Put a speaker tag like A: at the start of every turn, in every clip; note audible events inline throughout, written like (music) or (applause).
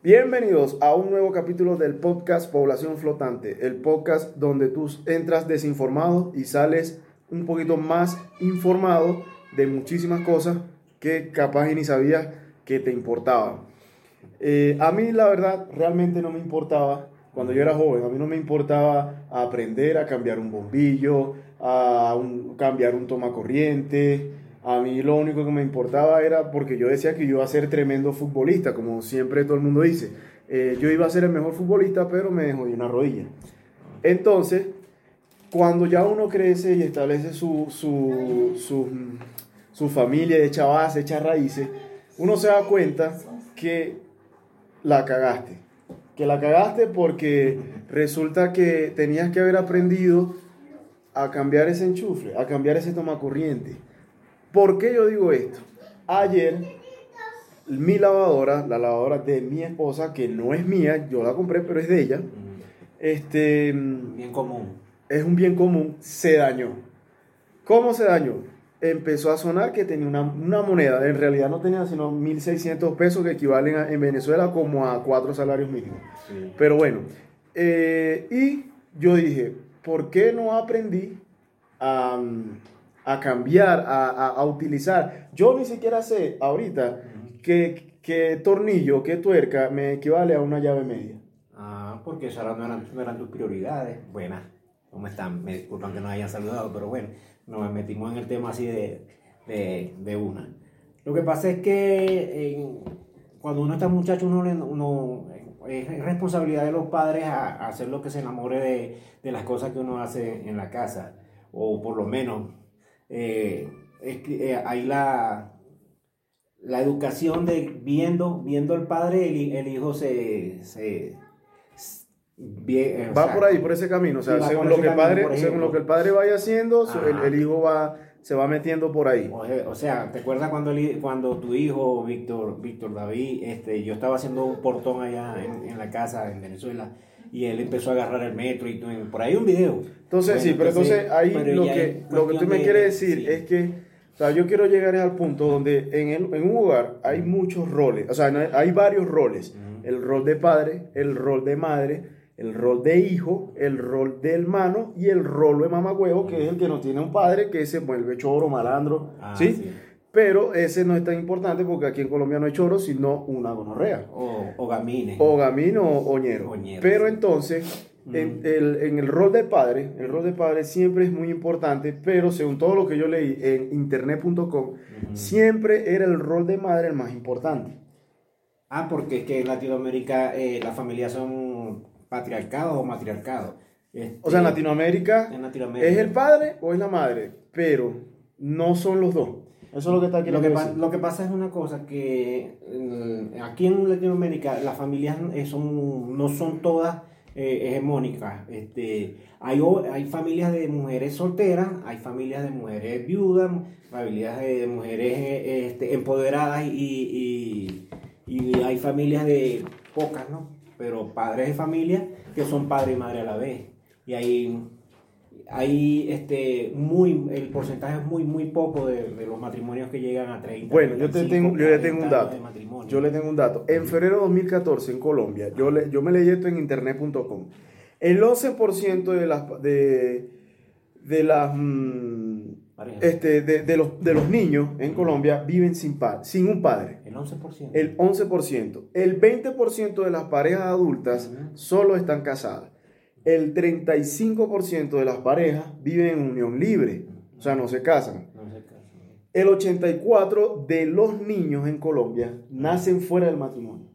A: Bienvenidos a un nuevo capítulo del podcast Población Flotante, el podcast donde tú entras desinformado y sales un poquito más informado de muchísimas cosas que capaz ni sabías que te importaban. Eh, a mí la verdad realmente no me importaba, cuando yo era joven, a mí no me importaba aprender a cambiar un bombillo, a cambiar un toma corriente. A mí lo único que me importaba era porque yo decía que yo iba a ser tremendo futbolista, como siempre todo el mundo dice. Eh, yo iba a ser el mejor futbolista, pero me jodí una rodilla. Entonces, cuando ya uno crece y establece su, su, su, familia, echa base, echa raíces, uno se da cuenta que la cagaste. Que la cagaste porque resulta que tenías que haber aprendido a cambiar ese enchufe, a cambiar ese toma corriente. ¿Por qué yo digo esto? Ayer, mi lavadora, la lavadora de mi esposa, que no es mía, yo la compré, pero es de ella, este,
B: Bien común.
A: es un bien común, se dañó. ¿Cómo se dañó? Empezó a sonar que tenía una, una moneda, en realidad no tenía sino 1.600 pesos que equivalen a- en Venezuela como a cuatro salarios mínimos. Pero bueno, eh, y yo dije, ¿por qué no aprendí a, a cambiar, a, a- a utilizar? Yo ni siquiera sé ahorita qué, qué tornillo, qué tuerca me equivale a una llave media.
B: Ah, porque esas no eran, no eran tus prioridades. Buenas. ¿Cómo están? Me disculpan que nos hayan saludado, pero bueno, nos metimos en el tema así de, de, de una. Lo que pasa es que en- cuando uno está muchacho, uno, es responsabilidad de los padres a, a hacer lo que se enamore de, de las cosas que uno hace en la casa. O por lo menos, eh, eh, hay la, la educación de viendo, viendo al padre, el, hi- el hijo se... eh,
A: Va
B: sea,
A: por ahí, por ese camino. O sea,
B: Sí, va
A: según lo, que el
B: camino,
A: padre,
B: por
A: según
B: ejemplo.
A: lo que el padre vaya haciendo, el, hijo va, se va metiendo por ahí.
B: O, sea, ¿te acuerdas cuando, el cuando tu hijo, Víctor, Víctor David, este, yo estaba haciendo un portón allá en, en la casa en Venezuela y él empezó a agarrar el metro y por ahí un video.
A: Entonces,
B: Bueno,
A: sí, pero entonces ahí
B: pero
A: lo que, lo que tú me quieres decir
B: sí.
A: es que, o sea, yo quiero llegar al punto donde en, el- en un hogar hay muchos roles, o sea, hay, varios roles.
B: Ujú.
A: El rol de padre, el rol de madre, el rol de hijo, el rol de hermano y el rol de mamagüevo, que es el que no tiene un padre, que se vuelve choro, malandro,
B: Ah,
A: ¿sí?
B: sí.
A: Pero ese no es tan importante porque aquí en Colombia no hay choro, sino una gonorrea.
B: O, o gamines.
A: O gamino o oñero.
B: Oñero,
A: Pero entonces, en
B: Mm.
A: el, en el rol de padre, el rol de padre siempre es muy importante, pero según todo lo que yo leí en internet.com, siempre era el rol de madre el más importante.
B: Ah, porque es que en Latinoamérica eh, las familias son patriarcados o matriarcados. Este,
A: O sea, en Latinoamérica,
B: en Latinoamérica.
A: ¿es el padre o es la madre? Pero no son los dos. Eso es lo que está aquí.
B: Lo que, pa- lo que pasa es una cosa que eh, aquí en Latinoamérica las familias eh, son, no son todas eh, hegemónicas. Este, hay, hay familias de mujeres solteras, hay familias de mujeres viudas, familias de mujeres eh, este, empoderadas y, y, y hay familias de pocas, ¿no? Pero padres de familia que son padre y madre a la vez. Y hay hay este muy el porcentaje es muy muy poco de, de los matrimonios que llegan a 30
A: Bueno, yo, te
B: 35,
A: tengo, yo le tengo un
B: 40 años
A: dato. Yo le tengo un dato. En febrero de 2014 en Colombia, yo, le, yo me leí esto en internet.com. El 11% de las de, de las mm, este, de, de los, de los niños en Colombia viven sin, pa- sin un padre.
B: el 11%
A: El 11%. El 20% de las parejas adultas solo están casadas. El 35% de las parejas viven en unión libre. O sea, no se casan.
B: no.
A: El 84% de los niños en Colombia nacen fuera del matrimonio.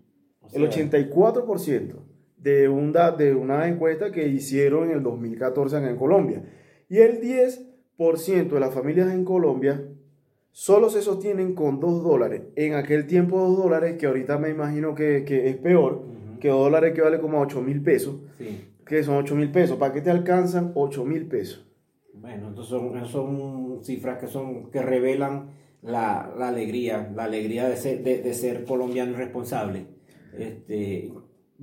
B: O
A: El
B: sea,
A: 84% de, un da- de una encuesta que hicieron en el 2014 acá en Colombia. Y el 10% de las familias en Colombia solo se sostienen con 2 dólares. En aquel tiempo 2 dólares, que ahorita me imagino que, que es peor, que 2 dólares equivale como a 8 mil pesos,
B: sí.
A: Que son 8 mil pesos. ¿Para qué te alcanzan 8 mil pesos?
B: bueno entonces son, son cifras que son que revelan la, la alegría la alegría de ser, de, de ser colombiano y responsable este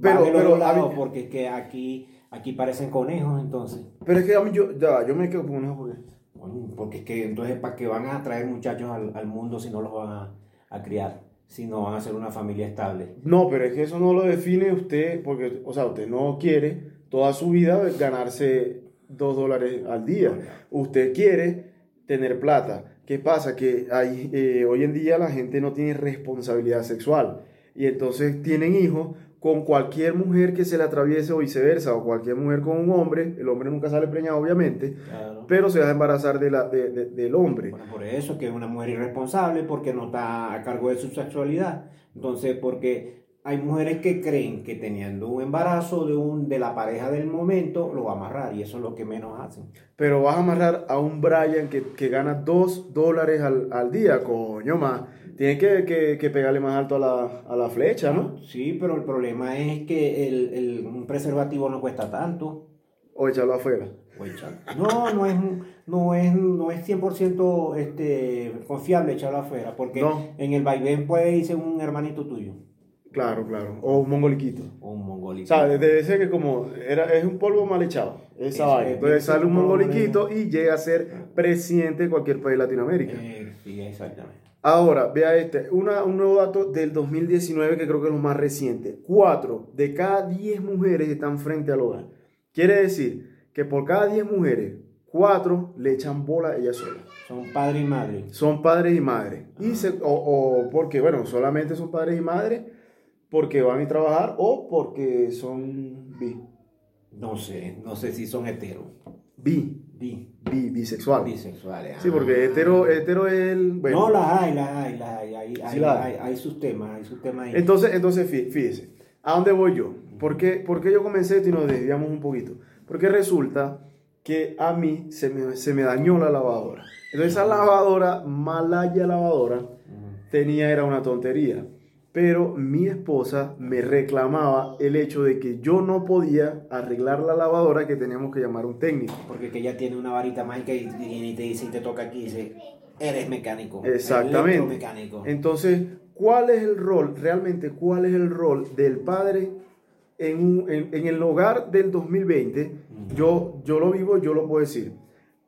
A: Pero- pero,
B: lados,
A: mí-
B: porque es que aquí aquí parecen conejos entonces
A: Pero es que a mí yo, ya, yo me quedo con una porque...
B: Bueno, porque es que entonces para que van a traer muchachos al, al mundo si no los van a, a criar. si no van a ser una familia estable.
A: No, pero es que eso no lo define usted, porque, o sea, usted no quiere toda su vida ganarse dos dólares al día. Usted quiere tener plata. ¿Qué pasa? Que hay, eh, hoy en día la gente no tiene responsabilidad sexual y entonces tienen hijos con cualquier mujer que se le atraviese o viceversa, o cualquier mujer con un hombre, el hombre nunca sale preñado obviamente, pero se deja embarazar de la, de, del hombre.
B: Bueno, por eso que es una mujer irresponsable, porque no está a cargo de su sexualidad. Entonces, porque hay mujeres que creen que teniendo un embarazo de, un, de la pareja del momento, lo va a amarrar, y eso es lo que menos hacen.
A: Pero vas a amarrar a un Brian que, que gana dos dólares al, al día, coño más tiene que, que, pegarle más alto a la, a la, flecha, ¿no?
B: Sí, pero el problema es que el, el, un preservativo no cuesta tanto.
A: O echarlo afuera.
B: O echarlo. No, no es, no es, no es 100% este, confiable echarlo afuera, porque en el vaivén puede irse un hermanito tuyo.
A: Claro, claro. O un mongoliquito.
B: O un mongoliquito.
A: O sea, debe ser que como era, es un polvo mal echado. Esa vaina. Entonces sale un mongoliquito y llega a ser presidente de cualquier país de Latinoamérica.
B: Eh, sí, exactamente.
A: Ahora, vea este, una, un nuevo dato del 2019 que creo que es lo más reciente. Cuatro de cada diez mujeres están frente al hogar. Quiere decir que por cada diez mujeres, cuatro le echan bola a ellas solas.
B: Son padres y madres.
A: Son padres y madres. Y se, o, o, porque, bueno, solamente son padres y madres porque van a trabajar o porque son bi.
B: No sé, no sé si son heteros.
A: Bi.
B: Bi.
A: Bi, bisexual.
B: Bisexuales.
A: Sí, porque hetero, hetero es el.
B: Bueno. No, las hay, las hay, las hay. Hay, hay, hay, hay, sus temas, hay sus temas ahí.
A: Entonces, entonces fíjese, ¿a dónde voy yo? ¿Por qué, por qué yo comencé esto y nos desviamos un poquito? Porque resulta que a mí se me, se me dañó la lavadora. Entonces, esa lavadora, malaya lavadora, tenía, era una tontería pero mi esposa me reclamaba el hecho de que yo no podía arreglar la lavadora que teníamos que llamar un técnico.
B: Porque que ella tiene una varita mágica y, y te dice y te toca aquí y dice, eres mecánico.
A: Exactamente.
B: Mecánico.
A: Entonces, ¿cuál es el rol, realmente cuál es el rol del padre en, en, el hogar del 2020? yo, yo lo vivo, yo lo puedo decir.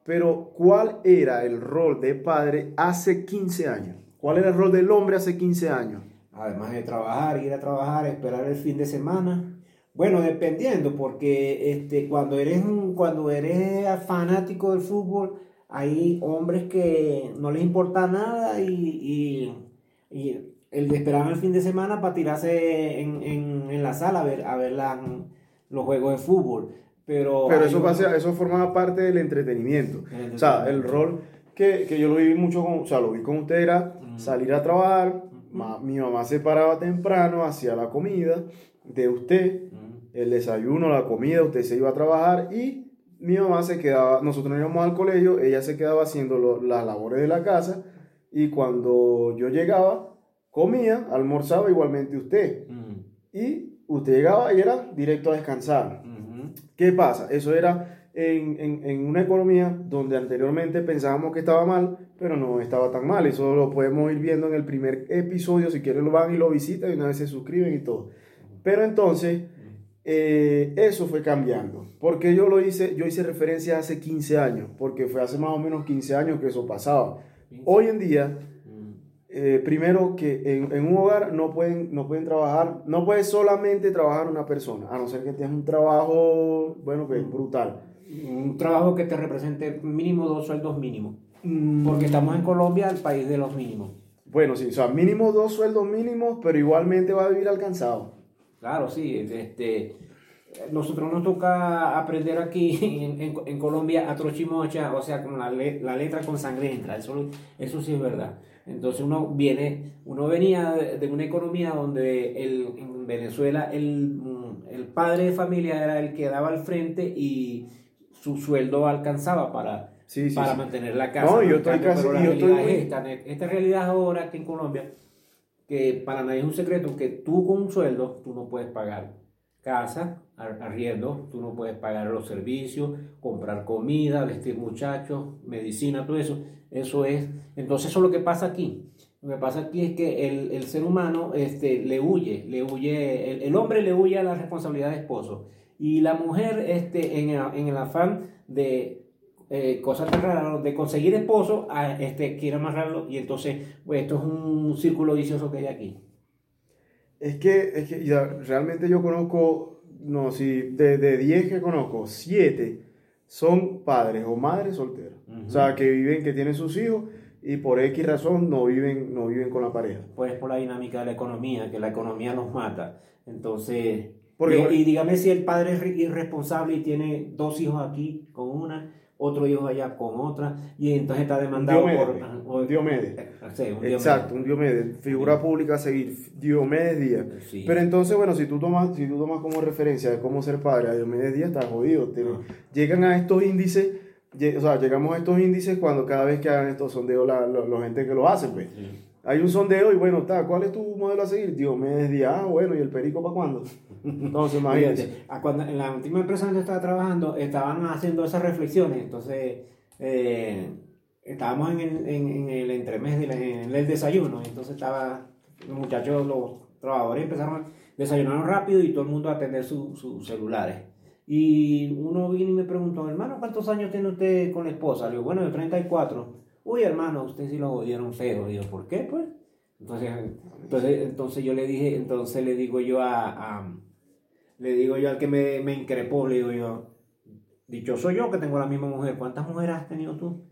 A: Pero, ¿cuál era el rol de padre hace 15 años? ¿Cuál era el rol del hombre hace 15 años?
B: Además de trabajar, ir a trabajar, esperar el fin de semana. Bueno, dependiendo, porque este, cuando, eres cuando eres fanático del fútbol, hay hombres que no les importa nada y, y, el de esperar el fin de semana para tirarse en, en, en la sala a ver, a ver los juegos de fútbol. Pero,
A: Pero eso, pasa, eso formaba parte del entretenimiento. O sea, el rol que, que, yo lo viví mucho con, o sea, lo vi con usted era salir a trabajar, mi mamá se paraba temprano, hacía la comida de usted, el desayuno, la comida, usted se iba a trabajar y mi mamá se quedaba, nosotros íbamos al colegio, ella se quedaba haciendo las labores de la casa y cuando yo llegaba, comía, almorzaba igualmente usted. Y usted llegaba y era directo a descansar. ¿Qué pasa? Eso era en, en, en, una economía donde anteriormente pensábamos que estaba mal, pero no estaba tan mal. Eso lo podemos ir viendo en el primer episodio. Si quieren lo van y lo visitan y una vez se suscriben y todo. Pero entonces, eh, eso fue cambiando. Porque yo lo hice, yo hice referencia hace 15 años, porque fue hace más o menos 15 años que eso pasaba. Hoy en día, eh, primero que en, en, un hogar no pueden, no pueden trabajar, no puede solamente trabajar una persona, a no ser que tengas un trabajo, bueno, que es brutal
B: un trabajo que te represente mínimo dos sueldos mínimos. Porque estamos en Colombia, el país de los mínimos.
A: Bueno, sí, o sea, mínimo dos sueldos mínimos, pero igualmente va a vivir alcanzado.
B: Claro, sí. Este, nosotros nos toca aprender aquí en, en, Colombia a trochimocha, o sea, con la, la, letra con sangre entra. Eso, eso sí es verdad. Entonces uno viene, uno venía de, una economía donde el, en Venezuela el, el padre de familia era el que daba al frente y su sueldo alcanzaba para, para mantener la casa.
A: No, yo estoy casi.
B: Pero la realidad es esta, esta realidad ahora que en Colombia, que para nadie es un secreto, que tú con un sueldo, tú no puedes pagar casa, arriendo, tú no puedes pagar los servicios, comprar comida, vestir muchachos, medicina, todo eso. Eso es, entonces eso es lo que pasa aquí. Lo que pasa aquí es que el, el ser humano este, le huye, le huye, el, el hombre le huye a la responsabilidad de esposo y la mujer, este, en, en el afán de eh, cosas tan raras, de conseguir esposo, a este quiere amarrarlo y entonces pues, esto es un círculo vicioso que hay aquí.
A: Es que, es que ya, realmente yo conozco, no, si de, de 10 que conozco, 7 son padres o madres solteras. O sea, que viven, que tienen sus hijos y por X razón no viven, no viven con la pareja.
B: Pues por la dinámica de la economía, que la economía nos mata. Entonces,
A: Porque-
B: y, y dígame si el padre es irresponsable y tiene dos hijos aquí con una, otro hijo allá con otra, y entonces está demandado
A: Diomedes,
B: por...
A: Diomedes.
B: eh, sí, un Diomedes.
A: Exacto, un Diomedes, figura pública a seguir, Diomedes Díaz.
B: Sí.
A: Pero entonces, bueno, si tú tomas, si tú tomas como referencia de cómo ser padre a Diomedes Díaz, estás jodido. Te-
B: Ah.
A: Llegan a estos índices, o sea, llegamos a estos índices cuando cada vez que hagan estos sondeos la, la- la gente que lo hace, pues.
B: Sí.
A: Hay un sondeo y bueno, está, ¿cuál es tu modelo a seguir? Diomedes Díaz, ah, bueno, ¿y el perico para cuándo? Entonces, (laughs) imagínate.
B: Cuando, en la última empresa donde estaba trabajando, estaban haciendo esas reflexiones, entonces eh, estábamos en el, en, en el entremés, del- en el desayuno, entonces estaba, los muchachos, los trabajadores empezaron a desayunar rápido y todo el mundo a atender su- sus celulares. Y uno vino y me preguntó, hermano, ¿cuántos años tiene usted con la esposa? Le digo, bueno, yo 34. Uy, hermano, usted sí lo jodieron feo. Digo, ¿por qué, pues? Entonces, entonces, entonces yo le dije, entonces le digo yo a, a- le digo yo al que me, me increpó, le digo yo, dichoso yo que tengo la misma mujer, ¿cuántas mujeres has tenido tú?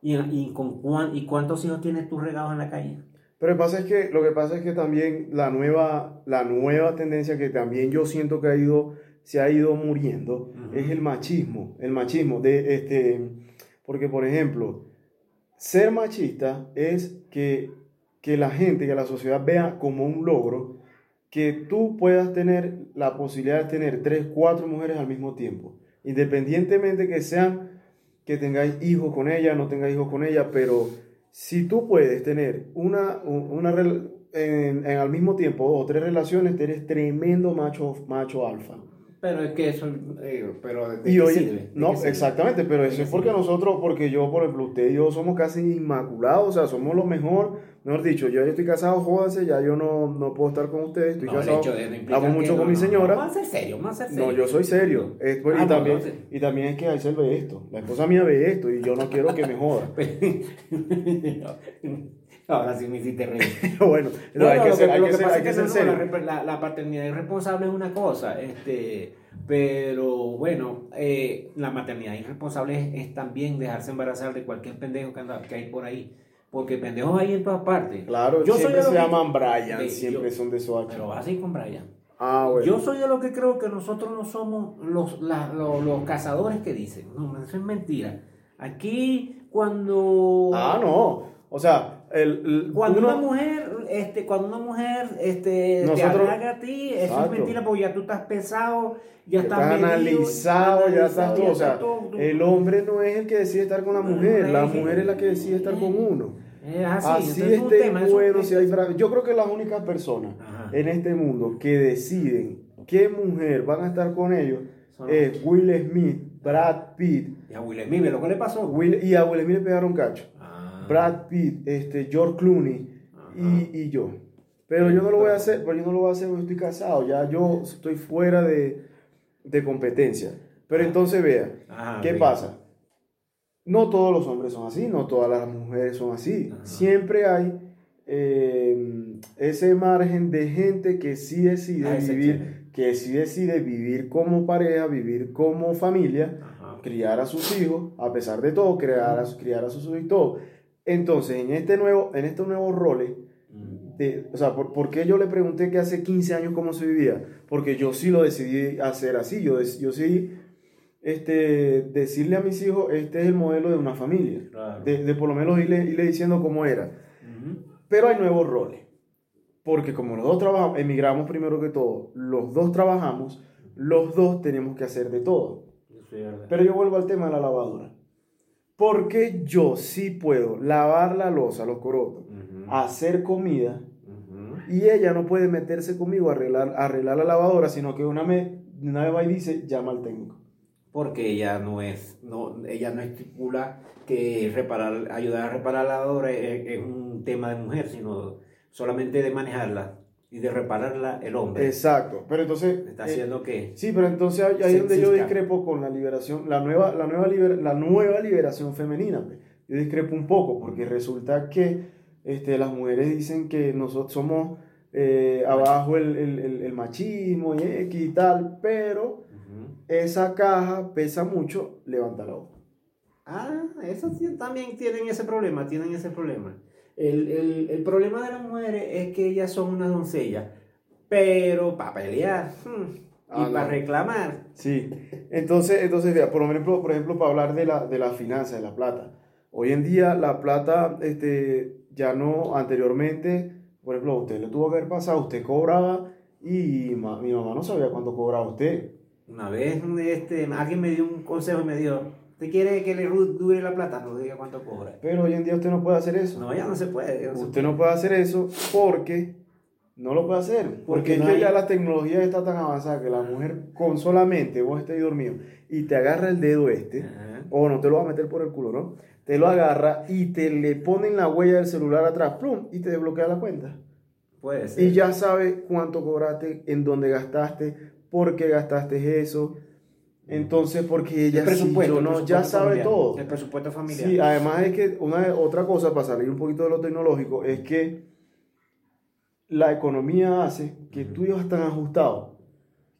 B: ¿Y, y, con cuán- ¿Y cuántos hijos tienes tú regados en la calle?
A: Pero el pasa es que, lo que pasa es que también la nueva, la nueva tendencia que también yo siento que ha ido, se ha ido muriendo es el machismo. El machismo de este, porque por ejemplo, ser machista es que, que la gente, que la sociedad vea como un logro que tú puedas tener la posibilidad de tener tres, cuatro mujeres al mismo tiempo, independientemente que sean que tengáis hijos con ella, no tengáis hijos con ella, pero si tú puedes tener una, una en, en al mismo tiempo dos o tres relaciones, eres tremendo macho, macho alfa.
B: Pero es que eso, eh, pero ¿de
A: Y no,
B: sirve?
A: exactamente, pero eso es porque nosotros, porque yo, por ejemplo, usted y yo somos casi inmaculados, o sea, somos lo mejor, mejor dicho, yo ya estoy casado, jódase, ya yo no, no puedo estar con ustedes, estoy
B: No,
A: casado,
B: no
A: mucho con mi señora.
B: No, vamos a ser serio, vamos a ser serio.
A: No, yo soy serio. Es- pues,
B: Ah,
A: y, también, y también es que Aisel ve esto. La esposa mía ve esto y yo no quiero que me joda. (laughs)
B: Ahora sí me hiciste reír. (laughs)
A: bueno, no,
B: No,
A: hay que
B: lo
A: ser, hay que ser,
B: pasa
A: hay que ser serio.
B: la paternidad irresponsable es una cosa, este, pero bueno, eh, la maternidad irresponsable es, es también dejarse embarazar de cualquier pendejo que, anda, que hay por ahí, porque pendejos hay en todas partes.
A: Claro,
B: Yo
A: siempre se
B: que-
A: llaman Brian,
B: Sí,
A: siempre
B: yo-
A: son de Soacha.
B: Pero así con Brian.
A: Ah, bueno.
B: Yo soy de lo que creo que nosotros no somos los, la- los, los cazadores que dicen. No, eso es mentira. Aquí, cuando.
A: Ah, no. O sea, el, el-
B: Cuando
A: uno-
B: una mujer, este, cuando una mujer este,
A: Nosotros-
B: te a ti, eso
A: Exacto.
B: es mentira porque ya tú estás pesado, ya
A: estás
B: estás, medido,
A: analizado, ya estás todo. O sea,
B: estás todo. Tú-
A: el hombre no es el que decide estar con la
B: No,
A: mujer, la mujer es la que decide estar con uno.
B: Es así,
A: Así
B: entonces es tema,
A: bueno, si hay Yo creo que las únicas personas
B: Ajá.
A: en este mundo que deciden qué mujer van a estar con ellos
B: Son-
A: es Will Smith, Brad Pitt,
B: Y a Will Smith, ¿ve lo que le pasó?
A: Will, y a Will Smith le pegaron cacho.
B: Ah.
A: Brad Pitt, este, George Clooney y, y yo. Pero yo no lo voy a hacer, pero yo no lo voy a hacer porque estoy casado, ya yo estoy fuera de, de competencia. Pero entonces vea,
B: Ajá,
A: ¿qué
B: bien.
A: pasa? No todos los hombres son así, no todas las mujeres son así.
B: Ajá.
A: Siempre hay eh, ese margen de gente que sí decide
B: Ah,
A: vivir, que sí decide vivir como pareja, vivir como familia,
B: Ajá.
A: criar a sus hijos, a pesar de todo, criar a, criar a sus hijos y todo. Entonces, en este nuevo, en estos nuevos roles,
B: Mm.
A: de, o sea, ¿por, por qué yo le pregunté que hace 15 años cómo se vivía? Porque yo sí lo decidí hacer así, yo, yo sí este, decirle a mis hijos, este es el modelo de una familia,
B: Claro.
A: de, de por lo menos irle, irle diciendo cómo era. Pero hay nuevos roles, porque como los dos trabajamos, emigramos primero que todo, los dos trabajamos, los dos tenemos que hacer de todo. Pero yo vuelvo al tema de la lavadora. Porque yo sí puedo lavar la losa, los corotos, hacer comida, y ella no puede meterse conmigo a arreglar, a arreglar la lavadora, sino que una me, una vez va y dice, llama al técnico.
B: porque ella no es, no, ella no estipula que reparar, ayudar a reparar la lavadora es, es un tema de mujer, sino solamente de manejarla. Y de repararla el hombre.
A: Exacto, pero entonces...
B: Está
A: eh,
B: haciendo que...
A: Sí, pero entonces ahí es donde yo discrepo con la liberación, la nueva, la nueva, liber- la nueva liberación femenina. pues. Yo discrepo un poco, porque resulta que este, las mujeres dicen que nosotros somos eh, abajo el, el- el- el machismo y X y tal, pero esa caja pesa mucho, levanta la hoja.
B: Ah, eso sí, también tienen ese problema, tienen ese problema. El, el, el problema de las mujeres es que ellas son unas doncellas, pero para pelear hmm, y
A: Ah,
B: para
A: no.
B: reclamar,
A: Sí, entonces, entonces por ejemplo, por ejemplo, para hablar de la, de las finanzas, de la plata. Hoy en día la plata, este, ya no, anteriormente, por ejemplo, a usted le tuvo que haber pasado, usted cobraba y ma- mi mamá no sabía cuánto cobraba usted.
B: una vez este, alguien me dio un consejo y me dijo, ¿usted quiere que le dure la plata? No diga cuánto cobra.
A: Pero hoy en día usted no puede hacer eso.
B: No, ya no se puede. se
A: Usted no puede hacer eso porque no lo puede hacer. Porque,
B: Porque
A: es
B: no
A: que
B: hay-
A: ya la tecnología está tan avanzada que la mujer con solamente vos estés dormido y te agarra el dedo este,
B: Ajá.
A: o no te lo va a meter por el culo, ¿no? Te lo agarra y te le ponen la huella del celular atrás, plum, y te desbloquea la cuenta.
B: Puede ser.
A: Y ya sabe cuánto cobraste, en dónde gastaste, por qué gastaste eso. Entonces, porque ella
B: el
A: sí, yo no,
B: presupuesto
A: ya sabe
B: familiar,
A: todo.
B: El presupuesto familiar.
A: Sí, además es que una otra cosa, para salir un poquito de lo tecnológico, es que la economía hace que tú ibas tan ajustado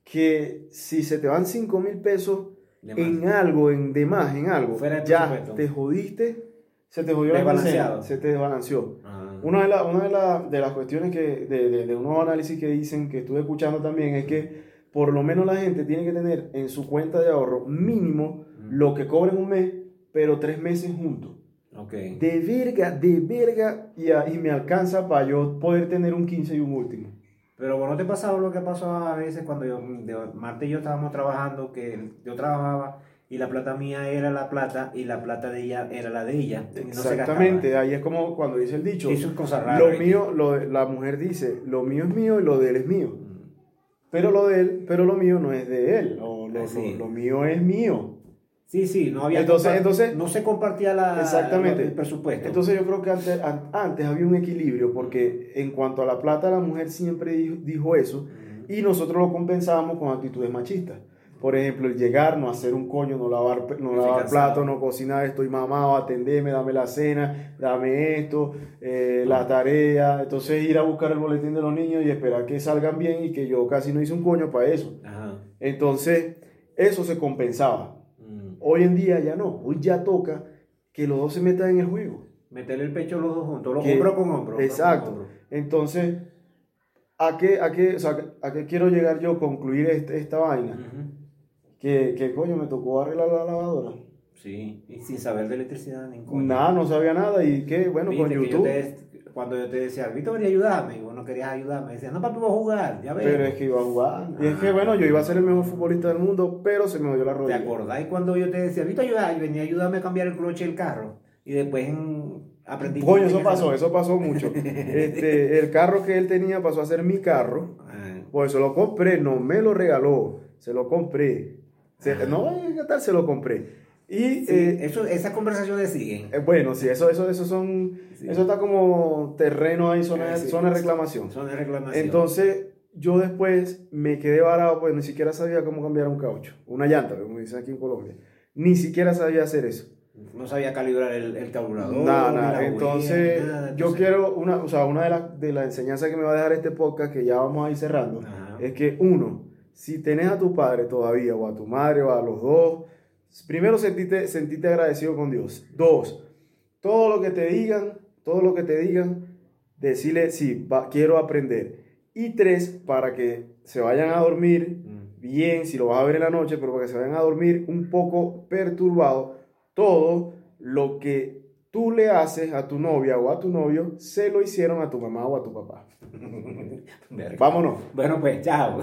A: que si se te van 5 mil pesos en algo, en de más, en algo, ya te jodiste, se te jodió la se te desbalanceó.
B: Ah.
A: Una de, la- una de, la- de las cuestiones que, de, de, de unos análisis que dicen, que estuve escuchando también, es que por lo menos la gente tiene que tener en su cuenta de ahorro mínimo lo que cobra en un mes, pero tres meses juntos.
B: Ok.
A: De verga, de verga, y, a- y me alcanza para yo poder tener un 15 y un último.
B: Pero bueno, ¿no te pasaba lo que pasó a veces cuando yo, de- Marta y yo estábamos trabajando, que yo trabajaba y la plata mía era la plata y la plata de ella era la de ella? no
A: Exactamente, ahí es como cuando dice el dicho.
B: Eso es cosa rara.
A: Lo mío, lo la mujer dice, lo mío es mío y lo de él es mío. Pero lo de él, pero lo mío no es de él. O lo,
B: Ah, sí.
A: lo- lo mío es mío.
B: Sí, sí, no había.
A: Entonces- entonces-
B: no se compartía la,
A: Exactamente.
B: el presupuesto.
A: Entonces yo creo que antes, an- antes había un equilibrio porque en cuanto a la plata la mujer siempre dijo, dijo eso y nosotros lo compensábamos con actitudes machistas. Por ejemplo, el llegar, no hacer un coño, no lavar, no lavar platos, no cocinar, estoy mamado, atendeme, dame la cena, dame esto, eh, la tarea. Entonces ir a buscar el boletín de los niños y esperar que salgan bien y que yo casi no hice un coño para eso.
B: Ajá.
A: Entonces, eso se compensaba.
B: Mm.
A: Hoy en día ya no, hoy ya toca que los dos se metan en el juego.
B: Meterle el pecho los dos juntos, los
A: Que-
B: hombro con hombro.
A: Exacto.
B: con hombro.
A: Entonces, ¿a qué, a qué, o sea, ¿a qué quiero llegar yo? Concluir este- esta vaina. Que, que coño, me tocó arreglar la lavadora.
B: Sí, y sin saber de electricidad ni coño.
A: Nada, no sabía nada. Y que, bueno, con
B: que yo
A: YouTube.
B: te- cuando yo te decía, Víctor, venía a ayudarme, y vos no querías ayudarme, decía, no, papi, voy a jugar, ya ves.
A: Pero es que iba a jugar. Y es que,
B: Ah.
A: bueno, yo iba a ser el mejor futbolista del mundo, pero se me dio la
B: ¿Te
A: rodilla.
B: acordás cuando yo te decía, Víctor, ayuda, y venía a ayudarme a cambiar el cloche del carro? Y después mm, aprendí.
A: Coño, eso pasó, eso pasó mucho. (laughs) Este, el carro que él tenía pasó a ser mi carro.
B: Ah,
A: Pues se lo compré, no me lo regaló, se lo compré. Se- no, ¿qué tal? Se lo compré. Y,
B: sí,
A: eh,
B: eso, esas conversaciones siguen.
A: eh, bueno, sí, eso, eso, eso son,
B: Sí.
A: eso está como terreno ahí, zona,
B: Ah, sí.
A: zona de reclamación.
B: Son de reclamación.
A: Entonces, yo después me quedé varado, pues ni siquiera sabía cómo cambiar un caucho, una llanta, como dicen aquí en Colombia. Ni siquiera sabía hacer eso.
B: no sabía calibrar el, el carburador.
A: Nada, nada. Entonces,
B: nada,
A: yo
B: entonces-
A: quiero, una, o sea, una de las de la enseñanzas que me va a dejar este podcast, que ya vamos a ir cerrando,
B: Ajá.
A: es que uno, si tenés a tu padre todavía, o a tu madre, o a los dos, primero sentite, sentite agradecido con Dios. Dos, todo lo que te digan, todo lo que te digan, decirle, sí, va- quiero aprender. Y tres, para que se vayan a dormir
B: Mm.
A: bien, si lo vas a ver en la noche, pero para que se vayan a dormir un poco perturbado, todo lo que tú le haces a tu novia o a tu novio, se lo hicieron a tu mamá o a tu papá. (laughs) Vámonos.
B: Bueno, pues, chao.